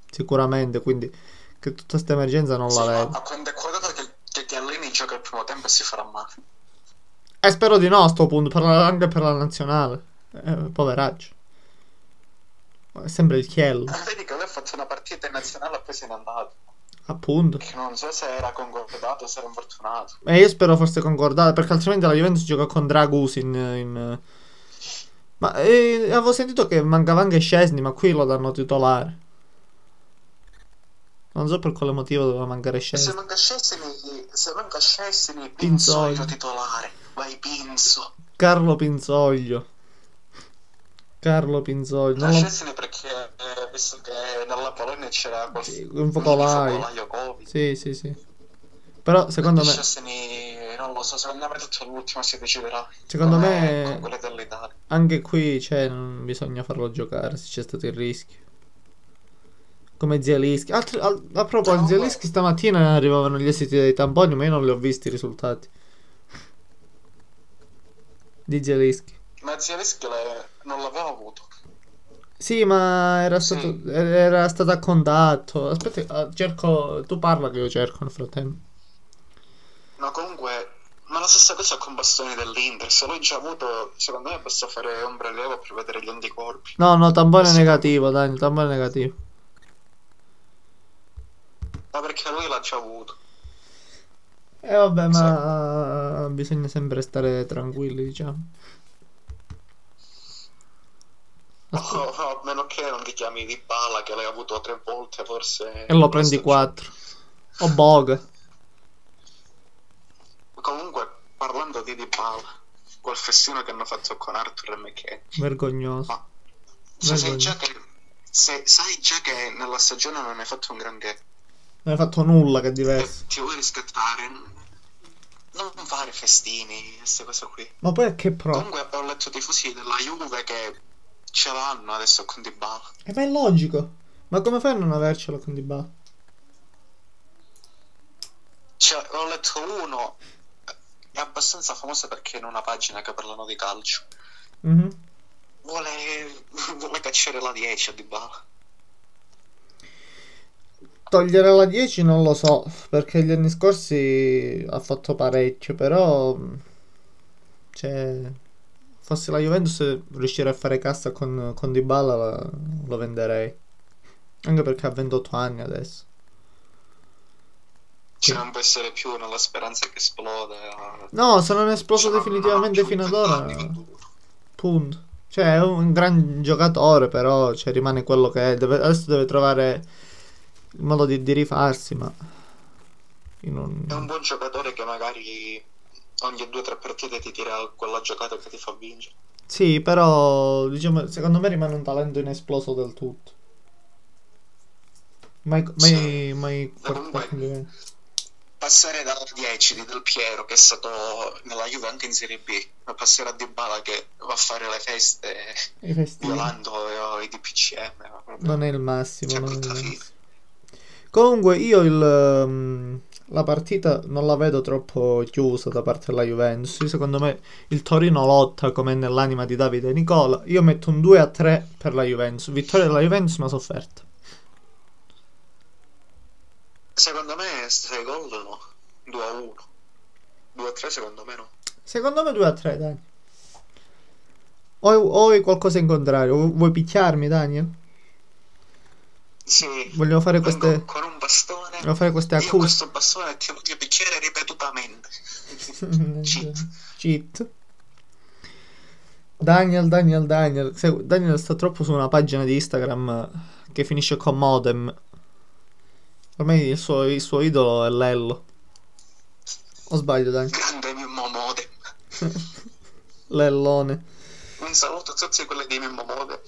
sicuramente, quindi che tutta questa emergenza non Sì, la ma vedo. a quando è quotato che, che Chiellini gioca il primo tempo e si farà male. E spero di no a sto punto, per la- anche per la nazionale. Eh, poveraccio. Ma È sempre il Chiello, Ah, Vedi che lui ha fatto una partita in nazionale e poi se n'è andato. appunto. Che non so se era concordato o se era infortunato. E io spero fosse concordata, perché altrimenti la Juventus gioca con Dragus in... in- Ma eh, avevo sentito che mancava anche Scesni, ma qui lo danno titolare. Non so per quale motivo doveva mancare E se Scesni. manca Scesni, se manca Scesni, Pinzoglio. Pinzoglio titolare. Vai Pinzo. Carlo Pinzoglio. Carlo Pinzoglio. No, Non. Scesni perché eh, visto che nella Polonia c'era Sì, un focolaio. focolaio Covid. Sì, sì, sì. Però secondo me... Scesni, non lo so, secondo me tutto l'ultimo si deciderà. Secondo me-. Anche qui, cioè, non bisogna farlo giocare se c'è stato il rischio. Come Zielinski. Altri- al- a proposito, No, Zielinski stamattina arrivavano gli esiti dei tamponi, ma io non li ho visti i risultati. Di Zielinski. Ma Zielinski le- non l'aveva avuto. Sì, ma era Sì. stato, era stato a contatto. Aspetta, ah, cerco. Tu parla che io cerco nel frattempo. No, comunque Ma la stessa cosa con Bastoni dell'Inter, se l'ho già avuto, secondo me basta fare un prelievo per vedere gli anticorpi. No, no, tampone Sì. negativo, Daniel, tampone negativo. Ma perché lui l'ha già avuto. E vabbè, ma bisogna sempre stare tranquilli, diciamo. [laughs] Oh, a meno che non ti chiami di bala che l'hai avuto tre volte, forse. E lo prendi 4. O Boga. Comunque, parlando di Dybala, quel festino che hanno fatto con Arthur e McKennie. Vergognoso. Ma se sai già che se sai già che nella stagione non hai fatto un granché Non hai fatto nulla che è diverso. ti vuoi riscattare, non fare festini, queste cose qui. Ma poi a che pro? Comunque ho letto tifosi della Juve che ce l'hanno adesso con Dybala. E ma è logico. Ma come fai a non avercelo con Dybala? Cioè, ho letto uno, è abbastanza famoso perché in una pagina che parlano di calcio. Mhm. Vuole, [laughs] vuole cacciare la 10 a Dybala. Togliere la 10 non lo so, perché gli anni scorsi ha fatto parecchio, però cioè fossi la Juventus riuscire a fare cassa con, con Dybala la- lo venderei. Anche perché ha 28 anni adesso. Cioè, non può essere più nella speranza che esplode. a- No, se non è esploso Cioè, definitivamente fino ad 20 ora, anni, 21. punto. Cioè è un gran giocatore, però cioè, rimane quello che è. Deve- adesso deve trovare il modo di, di rifarsi, ma non... È un buon giocatore che magari ogni due o tre partite ti tira quella giocata che ti fa vincere. Sì, però diciamo, secondo me rimane un talento inesploso del tutto. Mai, mai, Sì. mai Comunque-. Passare dalla 10 di Del Piero, che è stato nella Juve anche in Serie B, a passare a Dybala che va a fare le feste violando eh, i DPCM. Non è il massimo. Non è il massimo. Comunque io il, ehm, la partita non la vedo troppo chiusa da parte della Juventus. Secondo me il Torino lotta come nell'anima di Davide e Nicola. Io metto un 2 a 3 per la Juventus. Vittoria della Juventus ma sofferta. Secondo me 6 gol no, 2 a 1. 2 a 3 secondo me no. Secondo me 2 a 3, Daniel. O, o hai qualcosa in contrario? Vu- Vuoi picchiarmi, Daniel? Sì, Vogliamo fare queste, con un bastone. vogliamo fare queste Io accuse? questo bastone ti voglio picchiare ripetutamente. [laughs] Cheat. Cheat. Daniel, Daniel, Daniel. Daniel sta troppo su una pagina di Instagram che finisce con modem. Ormai il suo, il suo idolo è Lello. O sbaglio, Daniel? Grande Mimmo Modem. [laughs] Lellone. Un saluto a tutti quelli di Mimmo Modem.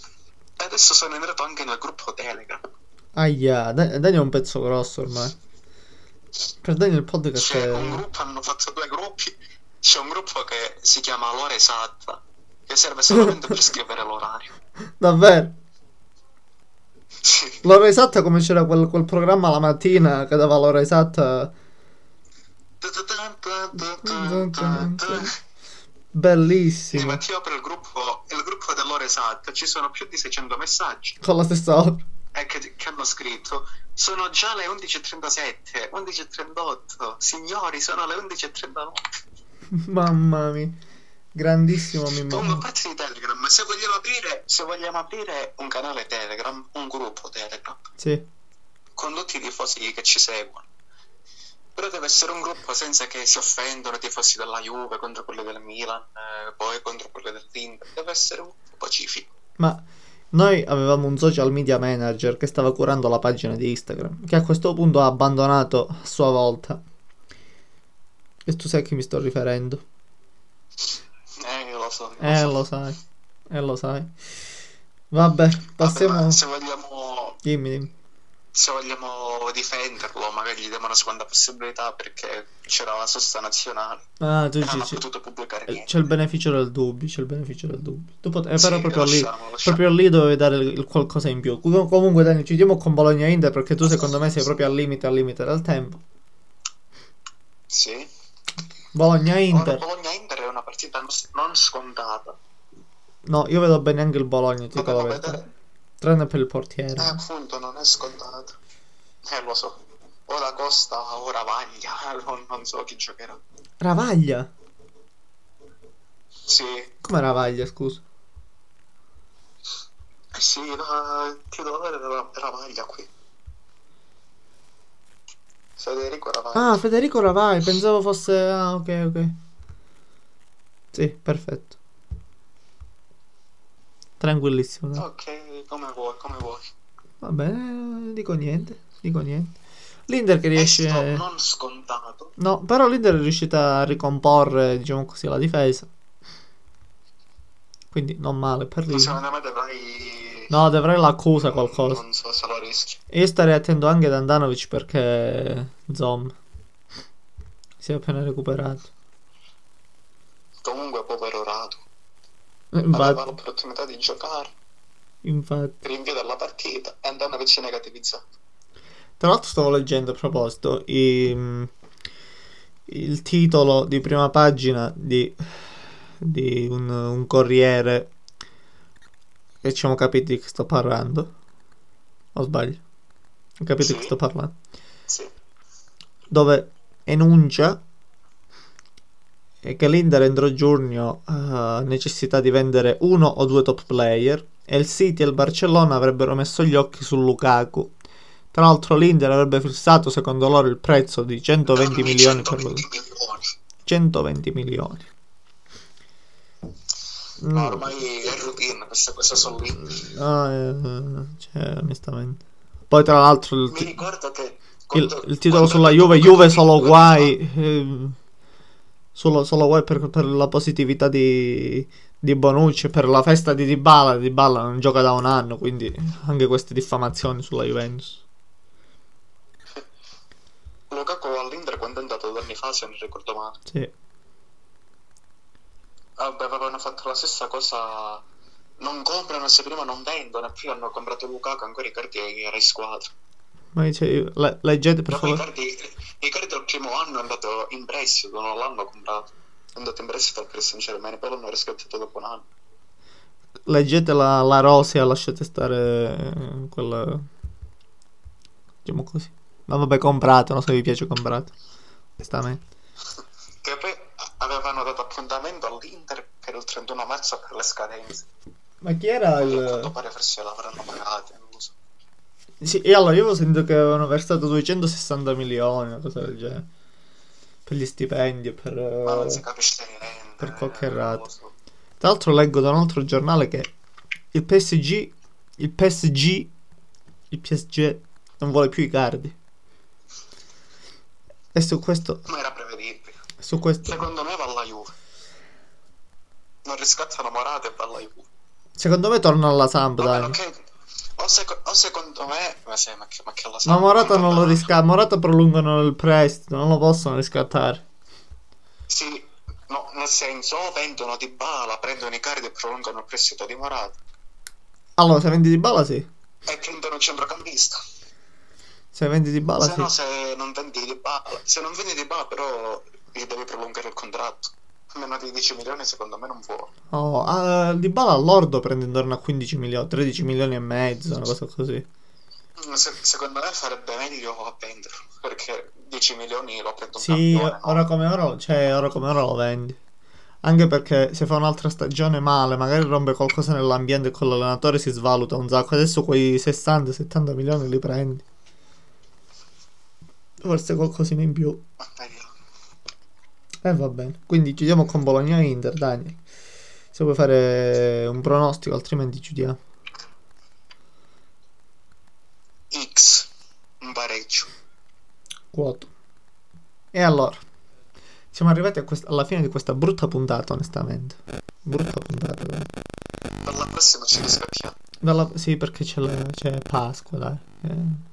E adesso sono entrato anche nel gruppo Telegram. Aia, Da- Daniel è un pezzo grosso ormai. Per Daniel il podcast C'è un è... gruppo, hanno fatto due gruppi. C'è un gruppo che si chiama L'ora esatta, che serve solamente per [laughs] scrivere l'orario. Davvero? Sì. L'ora esatta come c'era quel, quel programma la mattina che dava l'ora esatta. Sì, Bellissimo. ma ti apro il gruppo, il gruppo dell'ora esatta, ci sono più di 600 messaggi Con la stessa ora. eh, che, che hanno scritto. Sono già le 11.37, 11.38, signori, sono le 11.39. Mamma mia. Grandissimo Comunque, Mimmo. parte di Telegram, se vogliamo aprire, se vogliamo aprire un canale Telegram, un gruppo Telegram, Sì. con tutti i tifosi che ci seguono. Però deve essere un gruppo senza che si offendono i tifosi della Juve contro quelli del Milan, eh, poi contro quelli dell'Inter. Deve essere un gruppo pacifico. Ma noi avevamo un social media manager che stava curando la pagina di Instagram, che a questo punto ha abbandonato a sua volta. E tu sai a chi mi sto riferendo. Lo so. lo Eh, so. lo sai. Eh, lo sai. Vabbè, Vabbè, passiamo... ma se vogliamo, Dimmi, dimmi. se vogliamo difenderlo, magari gli diamo una seconda possibilità perché c'era la sosta nazionale Ah, tu dici... non ha potuto pubblicare niente. C'è il beneficio del dubbio, c'è il beneficio del dubbio. Tu pot- eh, Sì, però proprio lì, lasciamo, lasciamo. proprio lì dovevi dare il, qualcosa in più. Com- comunque, Dani, ci diamo con Bologna Inter perché tu secondo me sei proprio al limite, al limite del tempo. Sì. Bologna Ora Inter. Bologna-Inter è una partita non, scontata. No, io vedo bene anche il Bologna, ti dico la verità. Tranne per il portiere. Eh, appunto, non è scontata. Eh, lo so. o da Costa o Ravaglia, non, [laughs] non so chi giocherà. Ravaglia? Sì, Come Ravaglia, scusa? eh sì, la titolare della Ravaglia qui. Federico Ravaglia. Ah, Federico Ravaglia, pensavo fosse... Ah, ok, ok. Sì, perfetto. Tranquillissimo. dai. Ok, come vuoi, come vuoi. Va bene, dico niente, dico niente. L'Inter che riesce... non scontato. No, però l'Inter è riuscita a ricomporre, diciamo così, la difesa. Quindi non male per Ma l'Inter. secondo me dovrai... No, dovrei l'accusa qualcosa. Non so se lo rischi. E io starei attento anche ad Andanovic perché... Zom. Si è appena recuperato. Comunque povero Radu. Aveva Infatti, l'opportunità di giocare, infatti. rinvio della partita e Andanovic è negativizzato. Tra l'altro stavo leggendo a proposito i- il titolo di prima pagina di, di un, un corriere e ci siamo capiti di che sto parlando. O sbaglio? Ho capito di che Sì. sto parlando. Sì. Dove enuncia che l'Inter entro giugno ha necessità di vendere uno o due top player e il City e il Barcellona avrebbero messo gli occhi su Lukaku. Tra l'altro l'Inter avrebbe fissato secondo loro il prezzo di 120 Dammi milioni per 120 lui. milioni. 120 milioni. Mm, Ma ormai è routine, queste cose sono lì. no, eh, cioè, onestamente. Poi tra l'altro il, Mi ricordo che... il, quando- il titolo sulla Juve, Juve solo guai. eh, solo, solo guai per, per la positività di, di Bonucci, per la festa di Dybala. Dybala non gioca da un anno, quindi anche queste diffamazioni sulla Juventus. Lukaku all'Inter quando è andato due anni fa, se non ricordo male. Sì. Vabbè, avevano fatto la stessa cosa. Non comprano se prima non vendono, e poi hanno comprato Lukaku ancora Icardi era in squadra. Ma dice, le- leggete per Dopo favore. Icardi, Icardi al primo anno è andato in prestito, non l'hanno comprato. È andato in prestito al Paris Saint Germain, poi l'hanno riscattato dopo un anno. Leggete la, la Rosia, lasciate stare eh, quella. Diciamo così. Ma vabbè, compratelo se vi piace comprate. Onestamente. Che poi avevano dato appuntamento all'Inter per il 31 marzo per le scadenze. Ma chi era Poi a quanto pare forse l'avranno pagate, non lo so. Sì, e allora io avevo sentito che avevano versato 260 milioni, una cosa del genere. Per gli stipendi per... Ma non si eh, capisce niente. per qualche non lo rata. so. Tra l'altro leggo da un altro giornale che il PSG, il PSG, il PSG non vuole più i cardi. E su questo, Ma era. Su questo, Secondo me va alla Juve. Non riscattano Morata e va alla Juve. secondo me torna alla Samp, A dai. che... O, seco- o secondo me... Ma, sì, ma, che, ma che la Ma Samp Morata non lo va- riscatta, Morata prolungano il prestito, non lo possono riscattare. Sì, no, nel senso, vendono di bala, prendono i cardi e prolungano il prestito di Morata. Allora, se vendi di bala sì. E prendono un centrocampista. Se vendi di bala se sì. no, se non vendi di bala... Se non vendi di bala, però, gli devi prolungare il contratto. Meno di 10 milioni, secondo me, non può. Oh, ah, di bala all'ordo prende intorno a 15 milioni, 13 milioni e mezzo, una cosa così. Se- secondo me farebbe meglio a venderlo, perché 10 milioni lo prendo Sì, campione, no? ora come ora, cioè, ora come ora lo vendi. Anche perché se fa un'altra stagione male, magari rompe qualcosa nell'ambiente e con l'allenatore si svaluta un sacco. Adesso quei 60-70 milioni li prendi. Forse qualcosina in più. Ma vediamo. E va bene. Quindi chiudiamo con Bologna e Inter, Daniel. Se vuoi fare un pronostico, altrimenti chiudiamo. X, un pareggio. Quoto. E allora, siamo arrivati a quest- alla fine di questa brutta puntata, onestamente. Brutta puntata. dai. Per la prossima ci riscattiamo. Dalla- sì, perché c'è, la- c'è Pasqua, dai. Eh.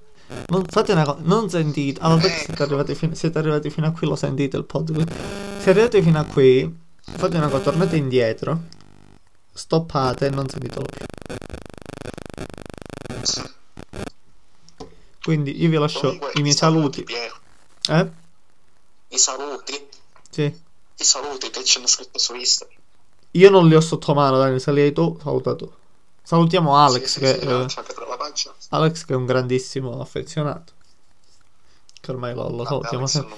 Non, fate una cosa, non sentite. Ah, vabbè, che siete arrivati, fin- siete arrivati fino a qui, lo sentite il podcast. Siete arrivati fino a qui, fate una cosa, tornate indietro, stoppate e non sentitelo più. Quindi io vi lascio Comunque, i miei saluti. Piero. Eh? I saluti, Sì. i saluti che ci hanno scritto su Instagram. Io non li ho sotto mano, Daniel, se li hai tu, saluta tu. Salutiamo Alex, Sì, che, sì, eh, la pagina. Alex che è un grandissimo affezionato. che ormai lo, lo salutiamo sempre.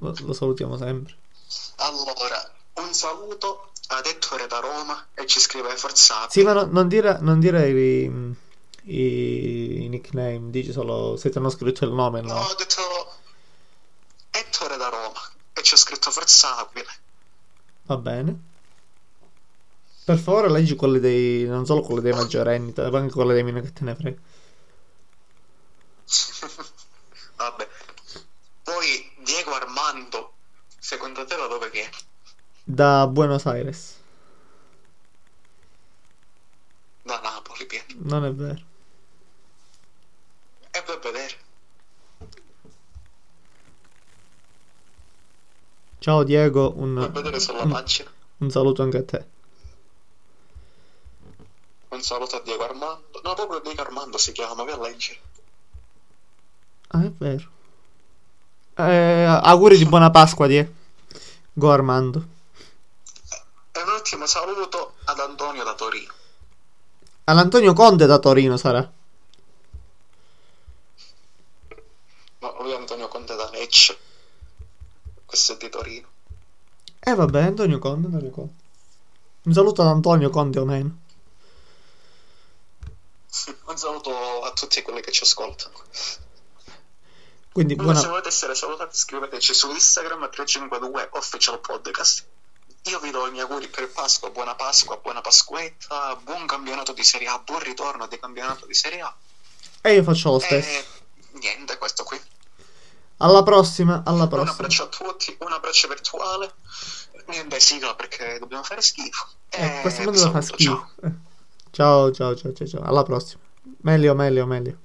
Lo, lo salutiamo sempre. Allora, un saluto ad Ettore da Roma e ci scrive Forza Sì, ma no- non dire, non dire i, i, i nickname, dici solo se ti hanno scritto il nome, No, no? ho detto Ettore da Roma e c'è scritto Forza Aquile. Va bene. Per favore leggi quelli dei, non solo quelli dei maggiorenni, ma anche quelli dei minori che te ne frega. [laughs] Vabbè. Poi Diego Armando, secondo te da dove viene? Da Buenos Aires. Da Napoli viene. Non è vero. E a vedere. Ciao Diego, un, un, un saluto anche a te. Un saluto a Diego Armando. No, proprio Diego Armando si chiama, vai a leggere. Ah, è vero. Eh, auguri di buona Pasqua, Die. Go Armando. E un ultimo saluto ad Antonio da Torino. All'Antonio Conte da Torino sarà. No, lui è Antonio Conte da Lecce. Questo è di Torino. Eh vabbè, Antonio Conte, Antonio Conte. Un saluto ad Antonio Conte o meno. [laughs] Un saluto a tutti quelli che ci ascoltano. Quindi Comunque, se buona... volete essere salutati, scriveteci su Instagram 352 Official Podcast. Io vi do i miei auguri per Pasqua, buona Pasqua, buona Pasquetta, buon campionato di Serie A, buon ritorno di campionato di Serie A. E io faccio lo stesso. E niente, questo qui. Alla prossima, alla Un prossima. abbraccio a tutti, un abbraccio virtuale. Niente sigla perché dobbiamo fare schifo. Eh, questo vi mondo fa saluto, ciao. Ciao, ciao, ciao, ciao, ciao. Alla prossima. Meglio, meglio, meglio.